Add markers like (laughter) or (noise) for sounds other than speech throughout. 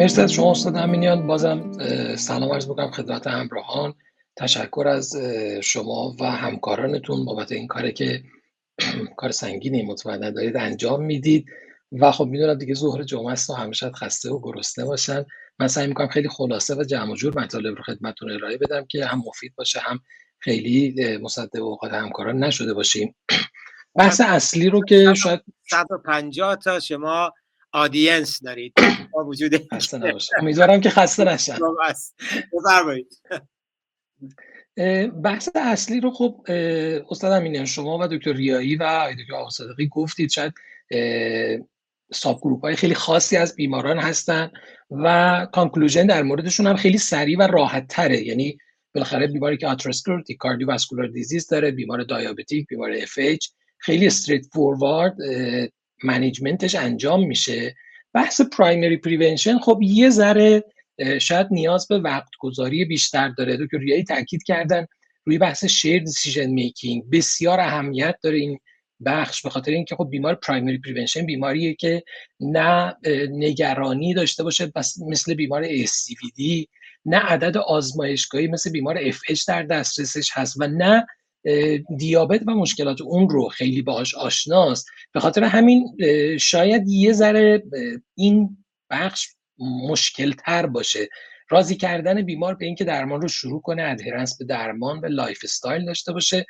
مرسی از شما استاد امینیان. بازم سلام عرض بکنم خدمت همراهان. تشکر از شما و همکارانتون بابت این کاری که (clears throat) کار سنگینی مطمئنا دارید انجام می‌دید. و خب می‌دونم دیگه ظهر جمعه است و همیشه خسته و گرسنه باشن. من سعی می‌کنم خیلی خلاصه و جمع جور مطالب رو خدمتتون ارائه بدم که هم مفید باشه هم خیلی مصدق اوقات همکاران نشده باشیم. (clears throat) بحث اصلی رو که شاید 150 تا شما audience دارید. (coughs) با وجود امیدوارم که خسته نشن بفرمایید. بحث اصلی رو خب استاد امینیان شما و دکتر ریایی و دکتر آقا صادقی گفتید شاید subgroup های خیلی خاصی از بیماران هستن و conclusion در موردشون هم خیلی سریع و راحت تره یعنی بالاخره بیماری که atherosclerotic cardiovascular disease داره بیمار diabetic بیمار F خیلی straightforward management ش انجام میشه. بحث primary prevention خب یه ذره شاید نیاز به وقت گذاری بیشتر داره. دکتر ریایی تاکید کردن روی بحث shared decision making بسیار اهمیت داره این بخش به خاطر اینکه خب بیمار primary prevention بیماریه که نه نگرانی داشته باشه مثل بیمار ASCVD نه عدد آزمایشگاهی مثل بیمار FH در دسترسش هست و نه دیابت و مشکلات اون رو خیلی باهاش آشناست. به خاطر همین شاید یه ذره این بخش مشکل تر باشه. راضی کردن بیمار به اینکه درمان رو شروع کنه adherence به درمان و lifestyle داشته باشه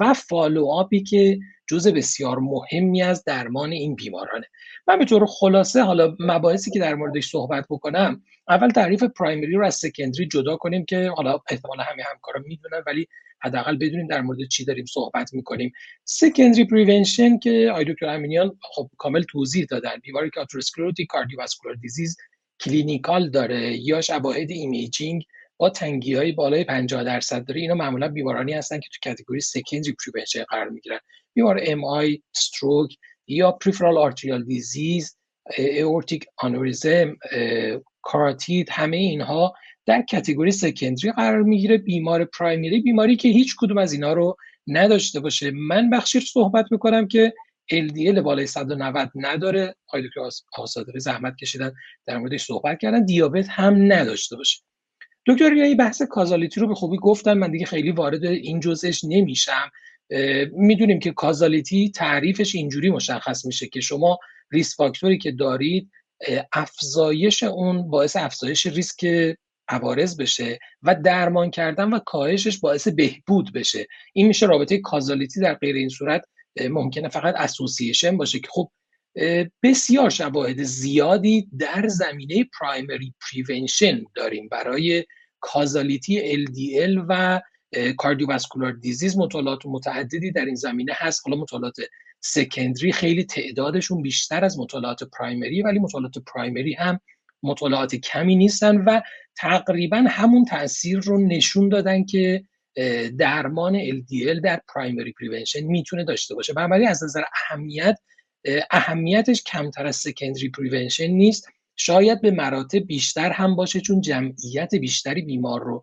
و follow-up ی که جزء بسیار مهمی از درمان این بیمارانه. من به طور خلاصه حالا مباحثی که در موردش صحبت بکنم اول تعریف primary رو از secondary جدا کنیم که حالا احتمال همه همکارا می‌دونن ولی حداقل بدونیم در مورد چی داریم صحبت می‌کنیم. secondary prevention که آقای دکتر امینیان خب کامل توضیح دادن بیماری که atherosclerotic cardiovascular disease clinical داره یا شواهد imaging با تنگی های بالای 50 درصد داره. اینا معمولا بیمارانی هستن که تو category secondary prevention قرار می‌گیرن. بیمار MI stroke یا peripheral arterial disease aortic aneurysm carotid همه اینها در کتگوری سکندری قرار می‌گیره بیمار پرایمری بیماری که هیچ کدوم از اینا رو نداشته باشه. من بخشی رو صحبت می‌کنم که LDL بالای 190 نداره آقای دکتر آسادقی زحمت کشیدن در موردش صحبت کردن دیابت هم نداشته باشه. دکتر ریایی بحث کازالیتی رو به خوبی گفتن من دیگه خیلی وارد این جزش نمیشم. می‌دونیم که کازالیتی تعریفش اینجوری مشخص میشه که شما ریس فاکتوری که دارید افزایش اون باعث افزایش ریسک عوارض بشه و درمان کردن و کاهشش باعث بهبود بشه. این میشه رابطه causality در غیر این صورت ممکنه فقط association باشه که خب بسیار شواهد زیادی در زمینه primary prevention داریم برای causality LDL و cardiovascular disease مطالعات متعددی در این زمینه هست. حالا مطالعات secondary خیلی تعدادشون بیشتر از مطالعات primary ولی مطالعات primary هم مطالعات کمی نیستن و تقریبا همون تاثیر رو نشون دادن که درمان LDL در primary prevention می‌تونه داشته باشه. بنابراین از نظر اهمیت اهمیتش کمتر از secondary prevention نیست. شاید به مراتب بیشتر هم باشه چون جمعیت بیشتری بیمار رو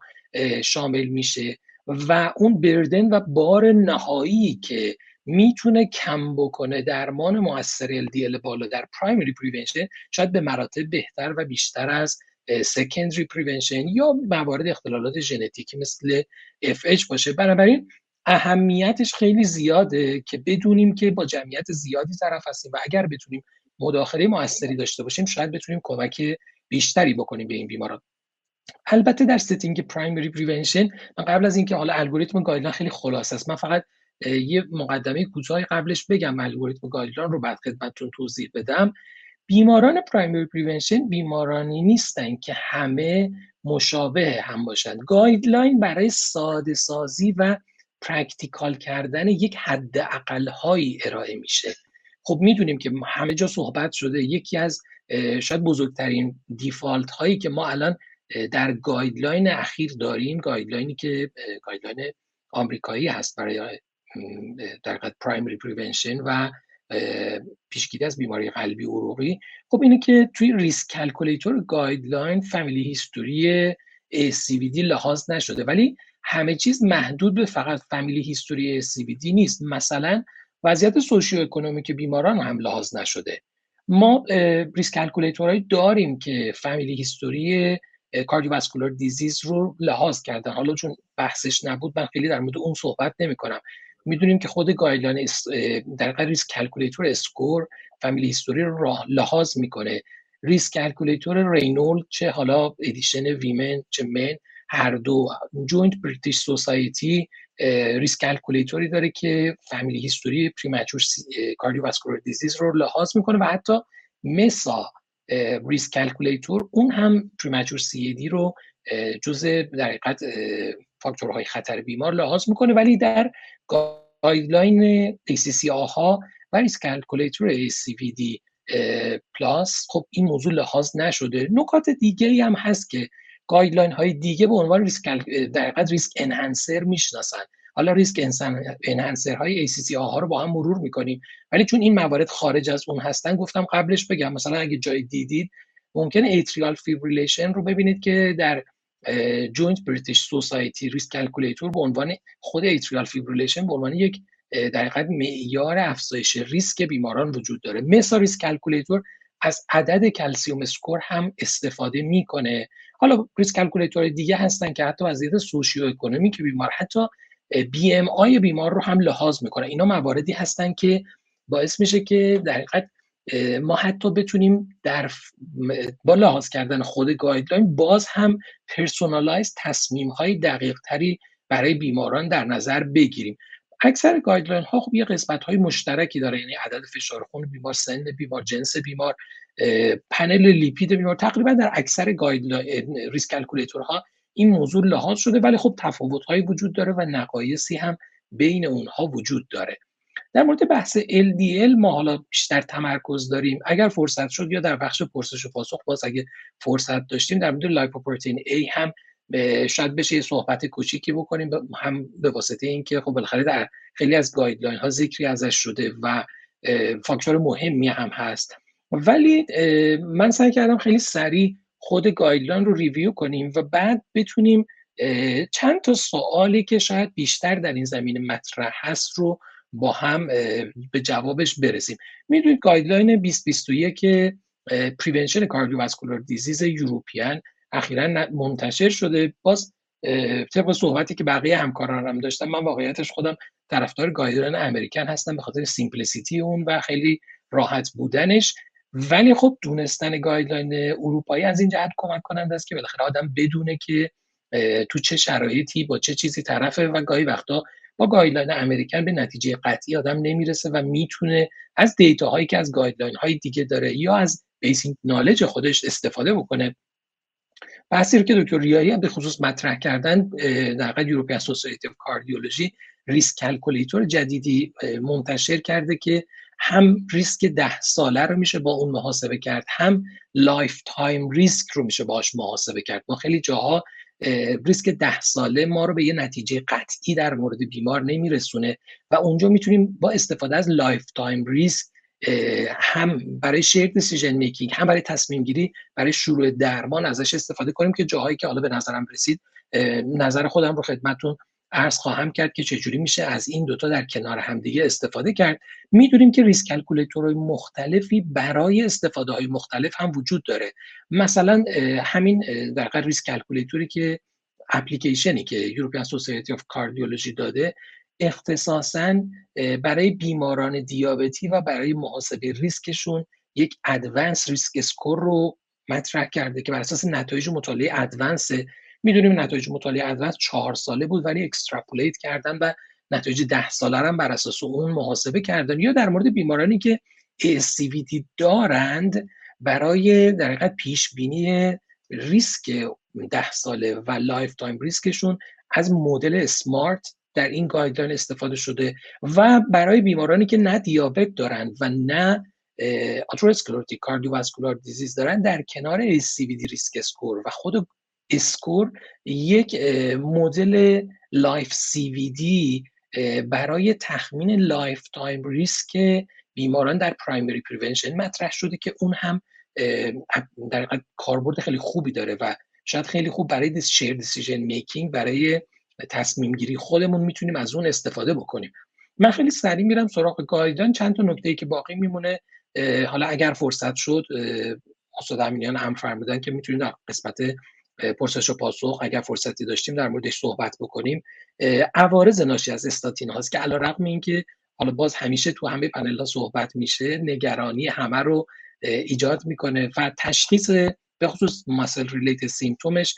شامل میشه و اون burden و بار نهایی که می‌تونه کم بکنه درمان موثر LDL بالا در primary prevention شاید به مراتب بهتر و بیشتر از secondary prevention یا موارد اختلالات ژنتیکی مثل FH باشه. بنابراین اهمیتش خیلی زیاده که بدونیم که با جمعیت زیادی طرف هستیم و اگر بتونیم مداخله موثری داشته باشیم شاید بتونیم کمک بیشتری بکنیم به این بیماران. البته در setting primary prevention من قبل از اینکه حالا الگوریتم guideline خیلی خلاصه است من فقط یه مقدمه کوتاه قبلش بگم الگوریتم guideline رو بعد خدمتتون توضیح بدم. بیماران primary prevention بیمارانی نیستن که همه مشابه هم باشند guideline برای ساده سازی و practical کردن یک حد هایی ارائه میشه. خب می‌دونیم که همه جا صحبت شده. یکی از شاید بزرگترین default هایی که ما الان در guideline اخیر داریم guideline ی که guideline آمریکایی هست برای در primary prevention و پیشگیری از بیماری قلبی عروقی. خب اینه که توی risk calculator guideline family history ASCVD لحاظ نشده. ولی همه چیز محدود به فقط family history ASCVD نیست. مثلا وضعیت socioeconomic بیماران هم لحاظ نشده. ما risk calculator هایی داریم که family history cardiovascular disease رو لحاظ کردن. حالا چون بحثش نبود من خیلی در مورد اون صحبت نمی کنم می‌دونیم که خود guideline در risk calculator score family history رو لحاظ می‌کنه. risk calculator Reynolds چه حالا edition women چه men هر دو. Joint British Society risk calculator ی داره که family history premature cardiovascular disease رو لحاظ می‌کنه و حتی MESA risk calculator اون هم premature C رو جزء در حقیقت فاکتورهای خطر بیمار لحاظ می‌کنه ولی در guideline ACC AHA و risk calculator ASCVD Plus خب این موضوع لحاظ نشده. نکات دیگه هم هست که guideline های دیگه به عنوان ریسک در risk enhancer می‌شناسن. حالا risk enhancer های ACC AHA رو با هم مرور می‌کنیم. ولی چون این موارد خارج از اون هستن گفتم قبلش بگم مثلا اگه جای دیدید ممکن atrial fibrillation رو ببینید که در Joint British Society risk calculator به عنوان خود atrial fibrillation به عنوان یک در حقیقت معیار افزایش ریسک بیماران وجود داره. مثلا risk calculator از عدد calcium score هم استفاده می‌کنه. حالا risk calculator دیگه هستن که حتی دید socioeconomic بیمار حتی BMI بیمار رو هم لحاظ می‌کنه. اینا مواردی هستن که باعث میشه که در حقیقت ما حتی بتونیم در با لحاظ کردن خود guideline باز هم personalize تصمیم های دقیق تری برای بیماران در نظر بگیریم. اکثر guideline ها خب یه قسمت های مشترکی داره یعنی عدد فشار خون بیمار سن بیمار جنس بیمار پنل لیپید بیمار. تقریبا در اکثر guideline ریسک ها این موضوع لحاظ شده ولی خب تفاوت وجود داره و نقایصی هم بین اونها وجود داره. در مورد بحث LDL ما حالا بیشتر تمرکز داریم. اگر فرصت شد یا در بخش پرسش و پاسخ باز اگه فرصت داشتیم در مورد lipoprotein A هم شاید بشه یه صحبت کوچیکی بکنیم هم به واسطه اینکه خب بالاخره در خیلی از guideline ها ذکری ازش شده و فاکتور مهمی هم هست. ولی من سعی کردم خیلی سریع خود guideline رو review کنیم و بعد بتونیم چند تا سوالی که شاید بیشتر در این زمینه مطرح هست رو با هم به جوابش برسیم. می‌دونید guideline 2021 که prevention cardiovascular disease European اخیرا منتشر شده. باز طبق صحبتی که بقیه همکارانم داشتم من واقعیتش خودم طرفدار guideline American هستم به خاطر simplicity اون و خیلی راحت بودنش. ولی خب دونستن guideline اروپایی از این جهت کمک کننده است که بالاخره آدم بدونه که تو چه شرایطی با چه چیزی طرفه و گاهی وقتا guideline American به نتیجه قطعی آدم نمی‌رسه و می‌تونه از data هایی که از guideline های دیگه داره یا از basic knowledge خودش استفاده بکنه. بحثی رو که دکتر ریایی به خصوص مطرح کردن در واقع European Society of Cardiology risk calculator جدیدی منتشر کرده که هم ریسک ده ساله رو میشه با اون محاسبه کرد هم lifetime risk رو میشه باش محاسبه کرد. ما خیلی جاها ریسک ده ساله ما رو به یه نتیجه قطعی در مورد بیمار نمیرسونه و اونجا می‌تونیم با استفاده از lifetime risk هم برای shared decision making هم برای تصمیم گیری برای شروع درمان ازش استفاده کنیم که جاهایی که حالا به نظرم رسید نظر خودم رو خدمتون عرض خواهم کرد که چجوری میشه از این دوتا در کنار همدیگه استفاده کرد. می‌دونیم که risk calculator های مختلفی برای استفاده های مختلف هم وجود داره. مثلا همین در risk calculator ی که اپلیکیشنی که European Society of Cardiology داده اختصاصا برای بیماران دیابتی و برای محاسبه ریسکشون یک advanced risk score رو مطرح کرده که بر اساس نتایج مطالعه ADVANCE می‌دونیم نتایج مطالعه ADVANCE چهار ساله بود ولی extrapolate کردن و نتایج ده ساله هم بر اساس اون محاسبه کردن. یا در مورد بیمارانی که ASCVD دارند برای در حقیقت پیش بینی ریسک ده ساله و lifetime risk شون از مدل SMART در این guideline استفاده شده و برای بیمارانی که نه دیابت دارند و نه atherosclerotic cardiovascular disease دارن در کنار ASCVD risk score و خود SCORE یک مدل LIFE-DM برای تخمین lifetime risk بیماران در primary prevention مطرح شده که اون هم در کاربرد خیلی خوبی داره و شاید خیلی خوب برای shared decision making برای تصمیم گیری خودمون می‌تونیم از اون استفاده بکنیم. من خیلی سریع میرم سراغ گایدان چند تا نکته ای که باقی میمونه. حالا اگر فرصت شد استاد امینیان هم فرمودن که می‌تونیم در قسمت پرسش و پاسخ اگر فرصتی داشتیم در موردش صحبت بکنیم. عوارض ناشی از استاتین هاست که علا رقم این که حالا باز همیشه تو همه پنل ها صحبت میشه نگرانی همه رو ایجاد می‌کنه و تشخیص به خصوص مسل ریلیت سیمتومش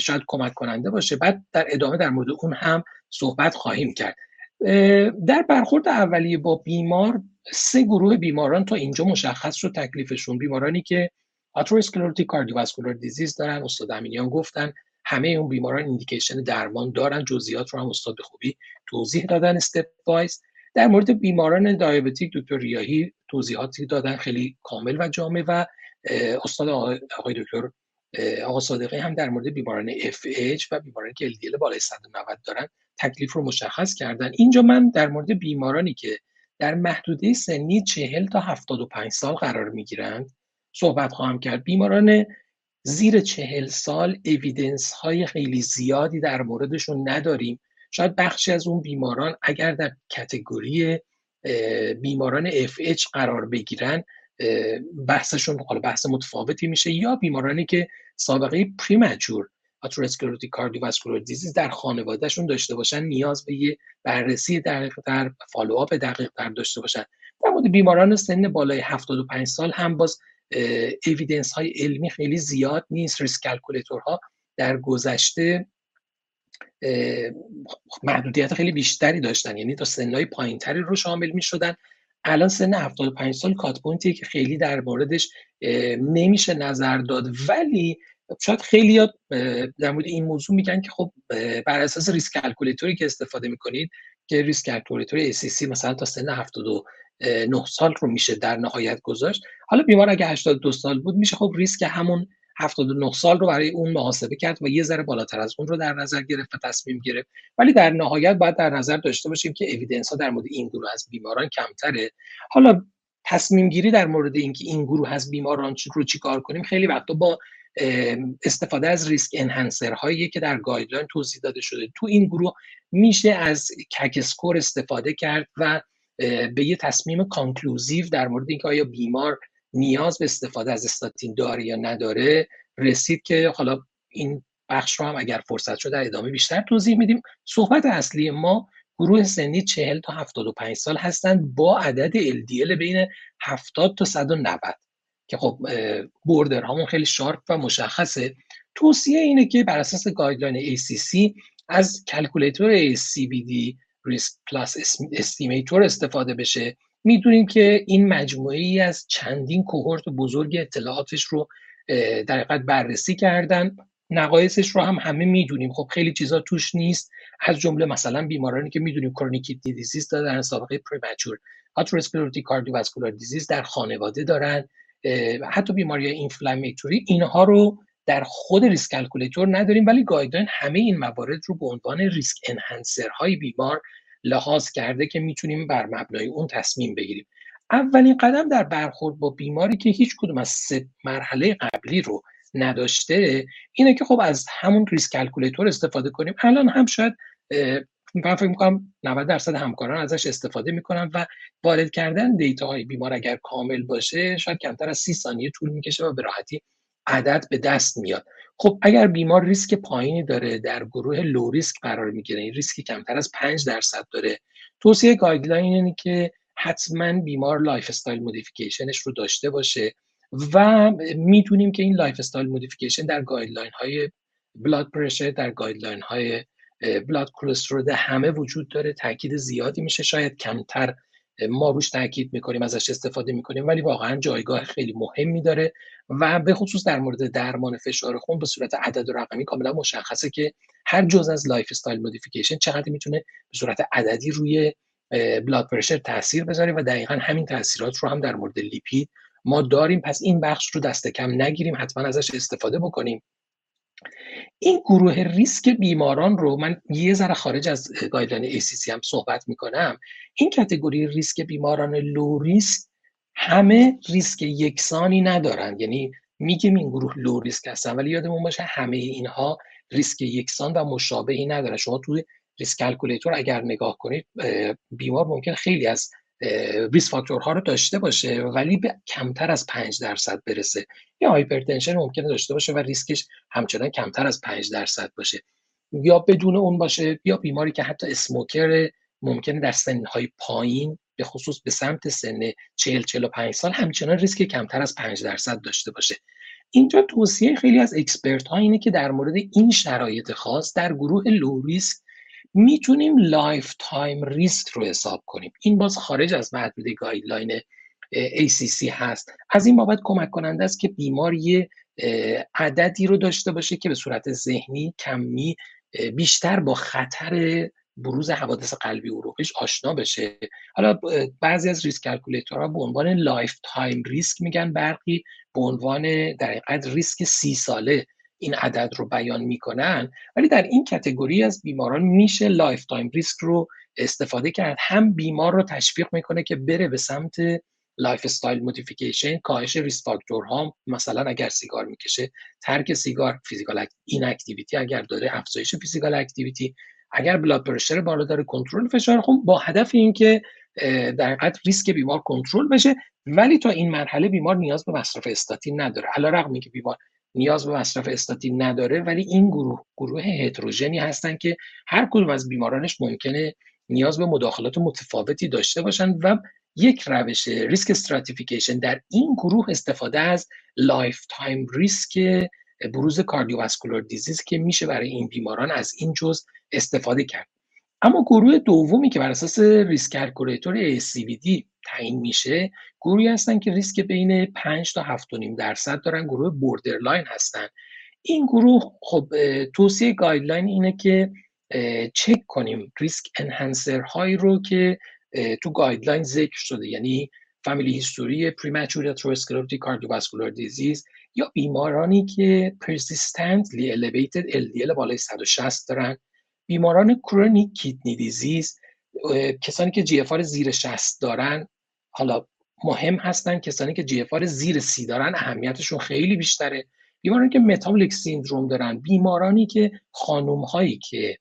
شاید کمک کننده باشه. بعد در ادامه در مورد اون هم صحبت خواهیم کرد. در برخورد اولیه با بیمار سه گروه بیماران تا اینجا مشخص شد تکلیفشون. بیمارانی که atherosclerotic cardiovascular disease دارن استاد امینیان گفتن همه اون بیماران indication درمان دارن جزئیات رو هم استاد خوبی توضیح دادن stepwise در مورد بیماران diabetic دکتر ریاهی توضیحاتی دادن خیلی کامل و جامع و استاد آقای دکتر آقا صادقی هم در مورد بیماران FH و بیمارانی که LDL بالای 190 دارن تکلیف رو مشخص کردن. اینجا من در مورد بیمارانی که در محدوده سنی 40 تا 75 سال قرار می‌گیرند صحبت خواهم کرد. بیماران زیر چهل سال اویدنس های خیلی زیادی در موردشون نداریم. شاید بخشی از اون بیماران اگر در کتگوری بیماران FH قرار بگیرن بحثشون حالا بحث متفاوتی میشه یا بیمارانی که سابقه premature atherosclerotic cardiovascular disease در خانوادهشون داشته باشن نیاز به یه بررسی دقیق در follow-up دقیق در داشته باشن. در مورد بیماران سن بالای 75 سال هم باز evidence های علمی خیلی زیاد نیست risk calculator ها در گذشته محدودیت خیلی بیشتری داشتن. یعنی تا سنهای پایینتری رو شامل می شدن الان سن 75 سال cut که خیلی در موردش نمیشه نظر داد. ولی شاید خیلی در مورد این موضوع میگن که خب بر اساس risk calculator ی که استفاده می‌کنید که risk calculator ACC مثلا تا سن 79 سال رو میشه در نهایت گذاشت. حالا بیمار اگه 82 سال بود میشه خب ریسک همون 79 سال رو برای اون محاسبه کرد و یه ذره بالاتر از اون رو در نظر گرفت و تصمیم گرفت. ولی در نهایت باید در نظر داشته باشیم که evidence ها در مورد این گروه از بیماران کمتره. حالا تصمیم گیری در مورد اینکه این گروه از بیماران رو چیکار کنیم خیلی وقتا با استفاده از risk enhancer هایی که در guideline توضیح داده شده تو این گروه میشه از CAC استفاده کرد و به یه تصمیم conclusive در مورد اینکه آیا بیمار نیاز به استفاده از استاتین داره یا نداره رسید که حالا این بخش رو هم اگر فرصت شد در ادامه بیشتر توضیح میدیم. صحبت اصلی ما گروه سنی 40 تا 75 سال هستند با عدد LDL بین 70 تا 190 که خب border هامون خیلی sharp و مشخصه. توصیه اینه که بر اساس guideline ACC از calculator CVD risk plus estimator استفاده بشه. می‌دونیم که این مجموعه ای از چندین cohort بزرگ اطلاعاتش رو در حقیقت بررسی کردن. نقایصش رو هم همه می‌دونیم. خب خیلی چیزا توش نیست. از جمله مثلا بیمارانی که می‌دونیم chronic disease دارن سابقه premature atherosclerotic cardiovascular disease در خانواده دارن. حتی بیماری inflammatory اینها رو در خود risk calculator نداریم ولی guideline همه این موارد رو به عنوان risk enhancer های بیمار لحاظ کرده که می‌تونیم بر مبنای اون تصمیم بگیریم. اولین قدم در برخورد با بیماری که هیچ کدوم از سه مرحله قبلی رو نداشته اینه که خب از همون risk calculator استفاده کنیم. الان هم شاید من فکر می‌کنم 90 درصد همکاران ازش استفاده می‌کنن و وارد کردن data های بیمار اگر کامل باشه شاید کمتر از 30 ثانیه طول می‌کشه و به راحتی عدد به دست میاد. خب اگر بیمار ریسک پایینی داره در گروه low risk قرار می‌گیره این ریسک کمتر از 5 درصد داره. توصیه guideline اینه که حتما بیمار lifestyle modification ش رو داشته باشه و می‌تونیم که این lifestyle modification در guideline های blood pressure در guideline های blood cholesterol همه وجود داره. تاکید زیادی میشه. شاید کمتر ما روش تاکید می‌کنیم ازش استفاده می‌کنیم ولی واقعا جایگاه خیلی مهمی داره و به خصوص در مورد درمان فشار خون به صورت عدد و رقمی کاملا مشخصه که هر جز از lifestyle modification چقدر می‌تونه به صورت عددی روی blood pressure تاثیر بذاره و دقیقا همین تاثیرات رو هم در مورد lipid ما داریم. پس این بخش رو دست کم نگیریم حتما ازش استفاده بکنیم. این گروه ریسک بیماران رو من یه ذره خارج از guideline ACC هم صحبت می‌کنم. این category risk بیماران low risk همه ریسک یکسانی ندارن. یعنی میگیم این گروه low risk هستن ولی یادمون باشه همه اینها ریسک یکسان و مشابهی ندارن. شما توی risk calculator اگر نگاه کنید بیمار ممکن خیلی از risk factor ها رو داشته باشه ولی به کمتر از 5 درصد برسه. یا hypertension ممکنه داشته باشه و ریسکش همچنان کمتر از 5 درصد باشه. یا بدون اون باشه یا بیماری که حتی smoker ممکنه در سنهای پایین به خصوص به سمت سن 40 45 سال همچنان ریسک کمتر از 5 درصد داشته باشه. اینجا توصیه خیلی از expert ها اینه که در مورد این شرایط خاص در گروه low risk می‌تونیم lifetime risk رو حساب کنیم. این باز خارج از محدوده guideline ACC هست. از این بابت کمک کننده است که بیمار یه عددی رو داشته باشه که به صورت ذهنی کمی بیشتر با خطر بروز حوادث قلبی عروقیش آشنا بشه. حالا بعضی از risk calculator ها به عنوان lifetime risk میگن. برخی به عنوان در ریسک سی ساله. این عدد رو بیان می‌کنن ولی در این category از بیماران میشه lifetime risk رو استفاده کرد. هم بیمار رو تشویق می‌کنه که بره به سمت lifestyle modification کاهش risk factor ها مثلا اگر سیگار می‌کشه ترک سیگار physical inactivity اگر داره افزایش physical activity اگر blood pressure بالا داره کنترل فشار. خون با هدف اینکه در حقیقت ریسک بیمار کنترل بشه. ولی تا این مرحله بیمار نیاز به مصرف استاتین نداره. علیرغم که بیمار نیاز به مصرف استاتین نداره ولی این گروه گروه heterogeneous ی هستن که هر کدوم از بیمارانش ممکنه نیاز به مداخلات متفاوتی داشته باشن و یک روش risk stratification در این گروه استفاده از lifetime risk بروز cardiovascular disease که میشه برای این بیماران از این جز استفاده کرد. اما گروه دومی که بر اساس risk calculator ASCVD تعیین میشه گروهی هستن که ریسک بین 5 تا 7.5 درصد دارن گروه borderline هستن. این گروه خب توصیه guideline اینه که چک کنیم risk enhancer هایی رو که تو guideline ذکر شده یعنی family history premature atherosclerotic cardiovascular disease یا بیمارانی که persistently elevated LDL بالای 160 دارن. بیماران chronic kidney disease کسانی که GFR زیر 60 دارن حالا مهم هستن کسانی که GFR زیر سی دارن اهمیتشون خیلی بیشتره. بیمارانی که metabolic syndrome دارن بیمارانی که خانم هایی که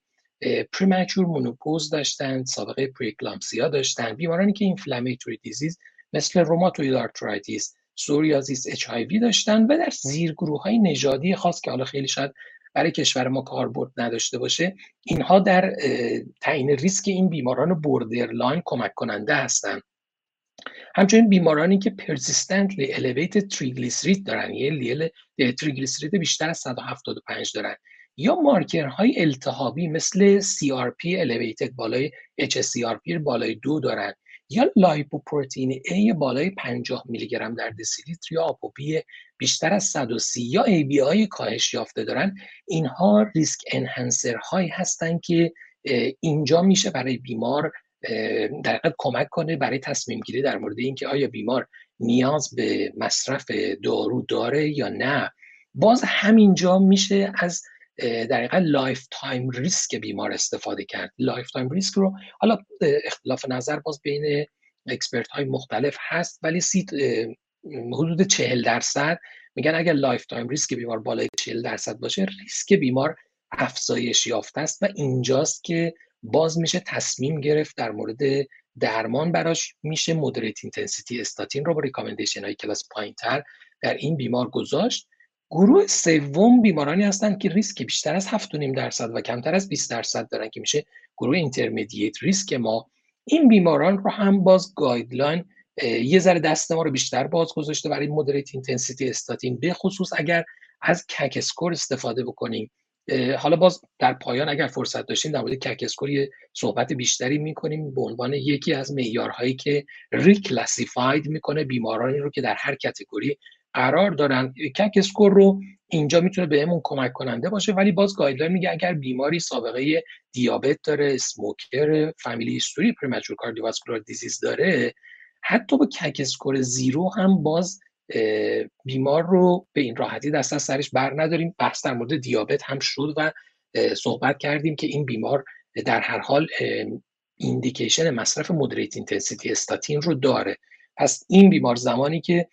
premature menopause داشتن سابقه preeclampsia داشتن بیمارانی که inflammatory disease مثل rheumatoid arthritis psoriasis HIV داشتن و در زیرگروه های نژادی خاص که حالا خیلی شاید برای کشور ما کاربرد نداشته باشه اینها در تعیین ریسک این بیماران borderline کمک کننده هستند همچنین بیمارانی که persistently elevated triglyceride دارن یه تریگلیسیرید بیشتر از 175 دارن. یا مارکرهای التهابی مثل CRP elevated بالای HSCRP بالای دو دارن. یا lipoprotein A بالای 50 میلی گرم در دسیلیتر یا ApoB بیشتر از 130 یا ABI کاهش یافته دارن اینها risk enhancer هایی هستند که اینجا میشه برای بیمار در کمک کنه برای تصمیم گیری در مورد اینکه آیا بیمار نیاز به مصرف دارو داره یا نه. باز همینجا میشه از در lifetime risk بیمار استفاده کرد. lifetime risk رو حالا اختلاف نظر باز بین expert های مختلف هست ولی سی حدود چهل درصد میگن اگر lifetime risk بیمار بالای چهل درصد باشه ریسک بیمار افزایش یافته است و اینجاست که باز میشه تصمیم گرفت در مورد درمان براش میشه moderate intensity statin رو با recommendation های کلاس پایینتر در این بیمار گذاشت. گروه سوم بیمارانی هستند که ریسک بیشتر از 7.5 درصد و کمتر از 20 درصد دارن که میشه گروه intermediate risk ما. این بیماران رو هم باز guideline یه ذره دست ما رو بیشتر باز گذاشته برای moderate intensity statin به خصوص اگر از CAC score استفاده بکنیم. حالا باز در پایان اگر فرصت داشتیم در مورد CAC score یه صحبت بیشتری می‌کنیم به عنوان یکی از معیارهایی که reclassified می‌کنه بیمارانی رو که در هر category قرار دارن. CAC score رو اینجا می‌تونه بهمون کمک کننده باشه ولی باز guideline میگه اگر بیماری سابقه دیابت داره smoker family history premature cardiovascular disease داره حتی با CAC score zero هم باز بیمار رو به این راحتی دست از سرش بر نداریم. بحث در مورد دیابت هم شد و صحبت کردیم که این بیمار در هر حال indication مصرف moderate intensity statin رو داره. پس این بیمار زمانی که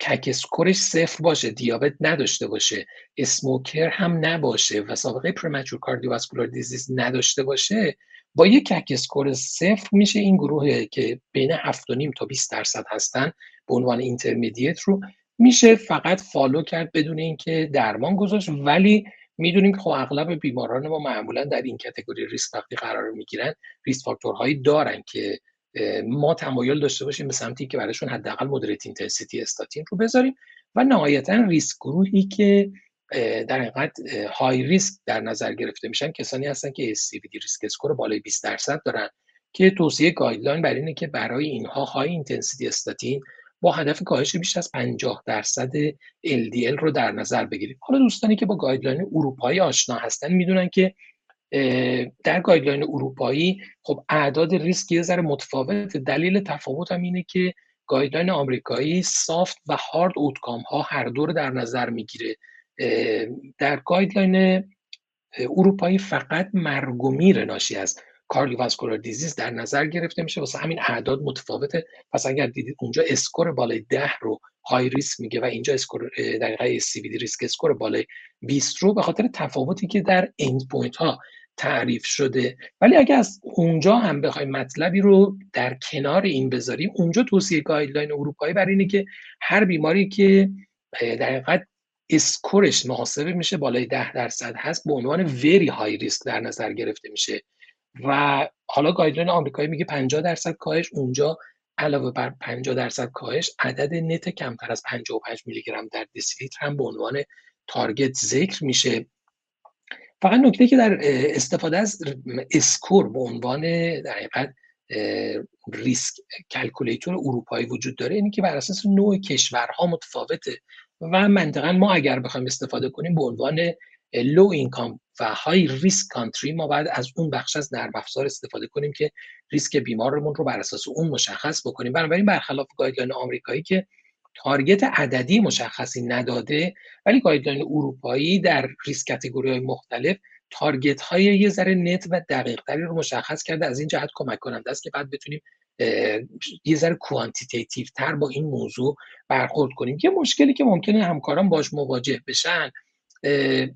CAC score ش صفر باشه دیابت نداشته باشه smoker هم نباشه و سابقه premature cardiovascular disease نداشته باشه با یک CAC score صفر میشه این گروه که بین 7.5 تا 20 درصد هستن به عنوان intermediate رو میشه فقط follow کرد بدون اینکه درمان گذاشت. ولی می‌دونیم که خب اغلب بیماران ما معمولا در این category ریسک وقتی قرار می‌گیرن risk factor هایی دارن که ما تمایل داشته باشیم به سمتی که برایشون حداقل moderate intensity statin رو بذاریم و نهایتا ریسک گروهی که در حقیقت high risk در نظر گرفته میشن کسانی هستن که ASCVD risk score بالای 20 درصد دارن که توصیه guideline بر اینه که برای اینها high intensity statin با هدف کاهش بیش از 50 درصد LDL رو در نظر بگیریم. حالا دوستانی که با guideline اروپایی آشنا هستن می‌دونن که در guideline اروپایی خب اعداد ریسک یه ذره متفاوت دلیل تفاوت هم اینه که guideline آمریکایی soft و hard outcome ها هر دو رو در نظر می‌گیره. در guideline اروپایی فقط مرگ و میر ناشی از cardiovascular disease در نظر گرفته میشه. واسه همین اعداد متفاوته. پس اگر دیدید اونجا score بالای 10 رو high risk میگه و اینجا score دقیقه سی risk score بالای 20 رو به خاطر تفاوتی که در end point ها تعریف شده. ولی اگر از اونجا هم بخوایم مطلبی رو در کنار این بذاریم اونجا توصیه guideline اروپایی بر اینه که هر بیماری که در حقیقت score ش محاسبه میشه بالای 10 درصد هست به عنوان very high risk در نظر گرفته میشه. و حالا guideline آمریکایی میگه 50 درصد کاهش اونجا علاوه بر 50 درصد کاهش عدد net کمتر از 55 میلی گرم در دسیلیتر هم به عنوان target ذکر میشه. فقط نکته که در استفاده از score به عنوان در حقیقت risk calculator اروپایی وجود داره اینه که بر اساس نوع کشورها متفاوته و منطقا ما اگر بخوایم استفاده کنیم به عنوان low income و high risk country ما باید از اون بخش از نرم افزار استفاده کنیم که ریسک بیمارمون رو بر اساس اون مشخص بکنیم. بنابراین برخلاف guideline آمریکایی که target عددی مشخصی نداده ولی guideline اروپایی در risk category های مختلف target های یه ذره net و دقیق تری رو مشخص کرده. از این جهت کمک کننده است که بعد بتونیم یه ذره quantitative تر با این موضوع برخورد کنیم. یه مشکلی که ممکنه همکاران باش مواجه بشن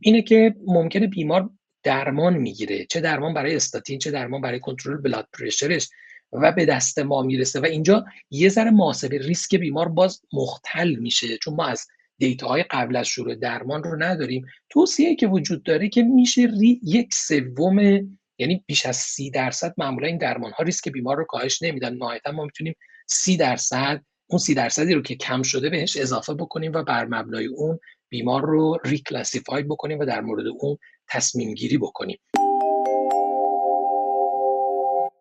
اینه که ممکنه بیمار درمان می‌گیره. چه درمان برای استاتین چه درمان برای کنترل بلاد پرشرش. و به دست ما می‌رسه. و اینجا یه ذره محاسبه ریسک بیمار باز مختل میشه چون ما از های قبل از شروع درمان رو نداریم. توصیه که وجود داره که میشه ری یک سوم یعنی بیش از سی درصد معمولا این درمان ها ریسک بیمار رو کاهش نمیدن. نهایتا ما می‌تونیم سی درصد اون سی درصدی رو که کم شده بهش اضافه بکنیم و بر مبنای اون بیمار رو ریکلاسیفای بکنیم و در مورد اون تصمیم گیری بکنیم.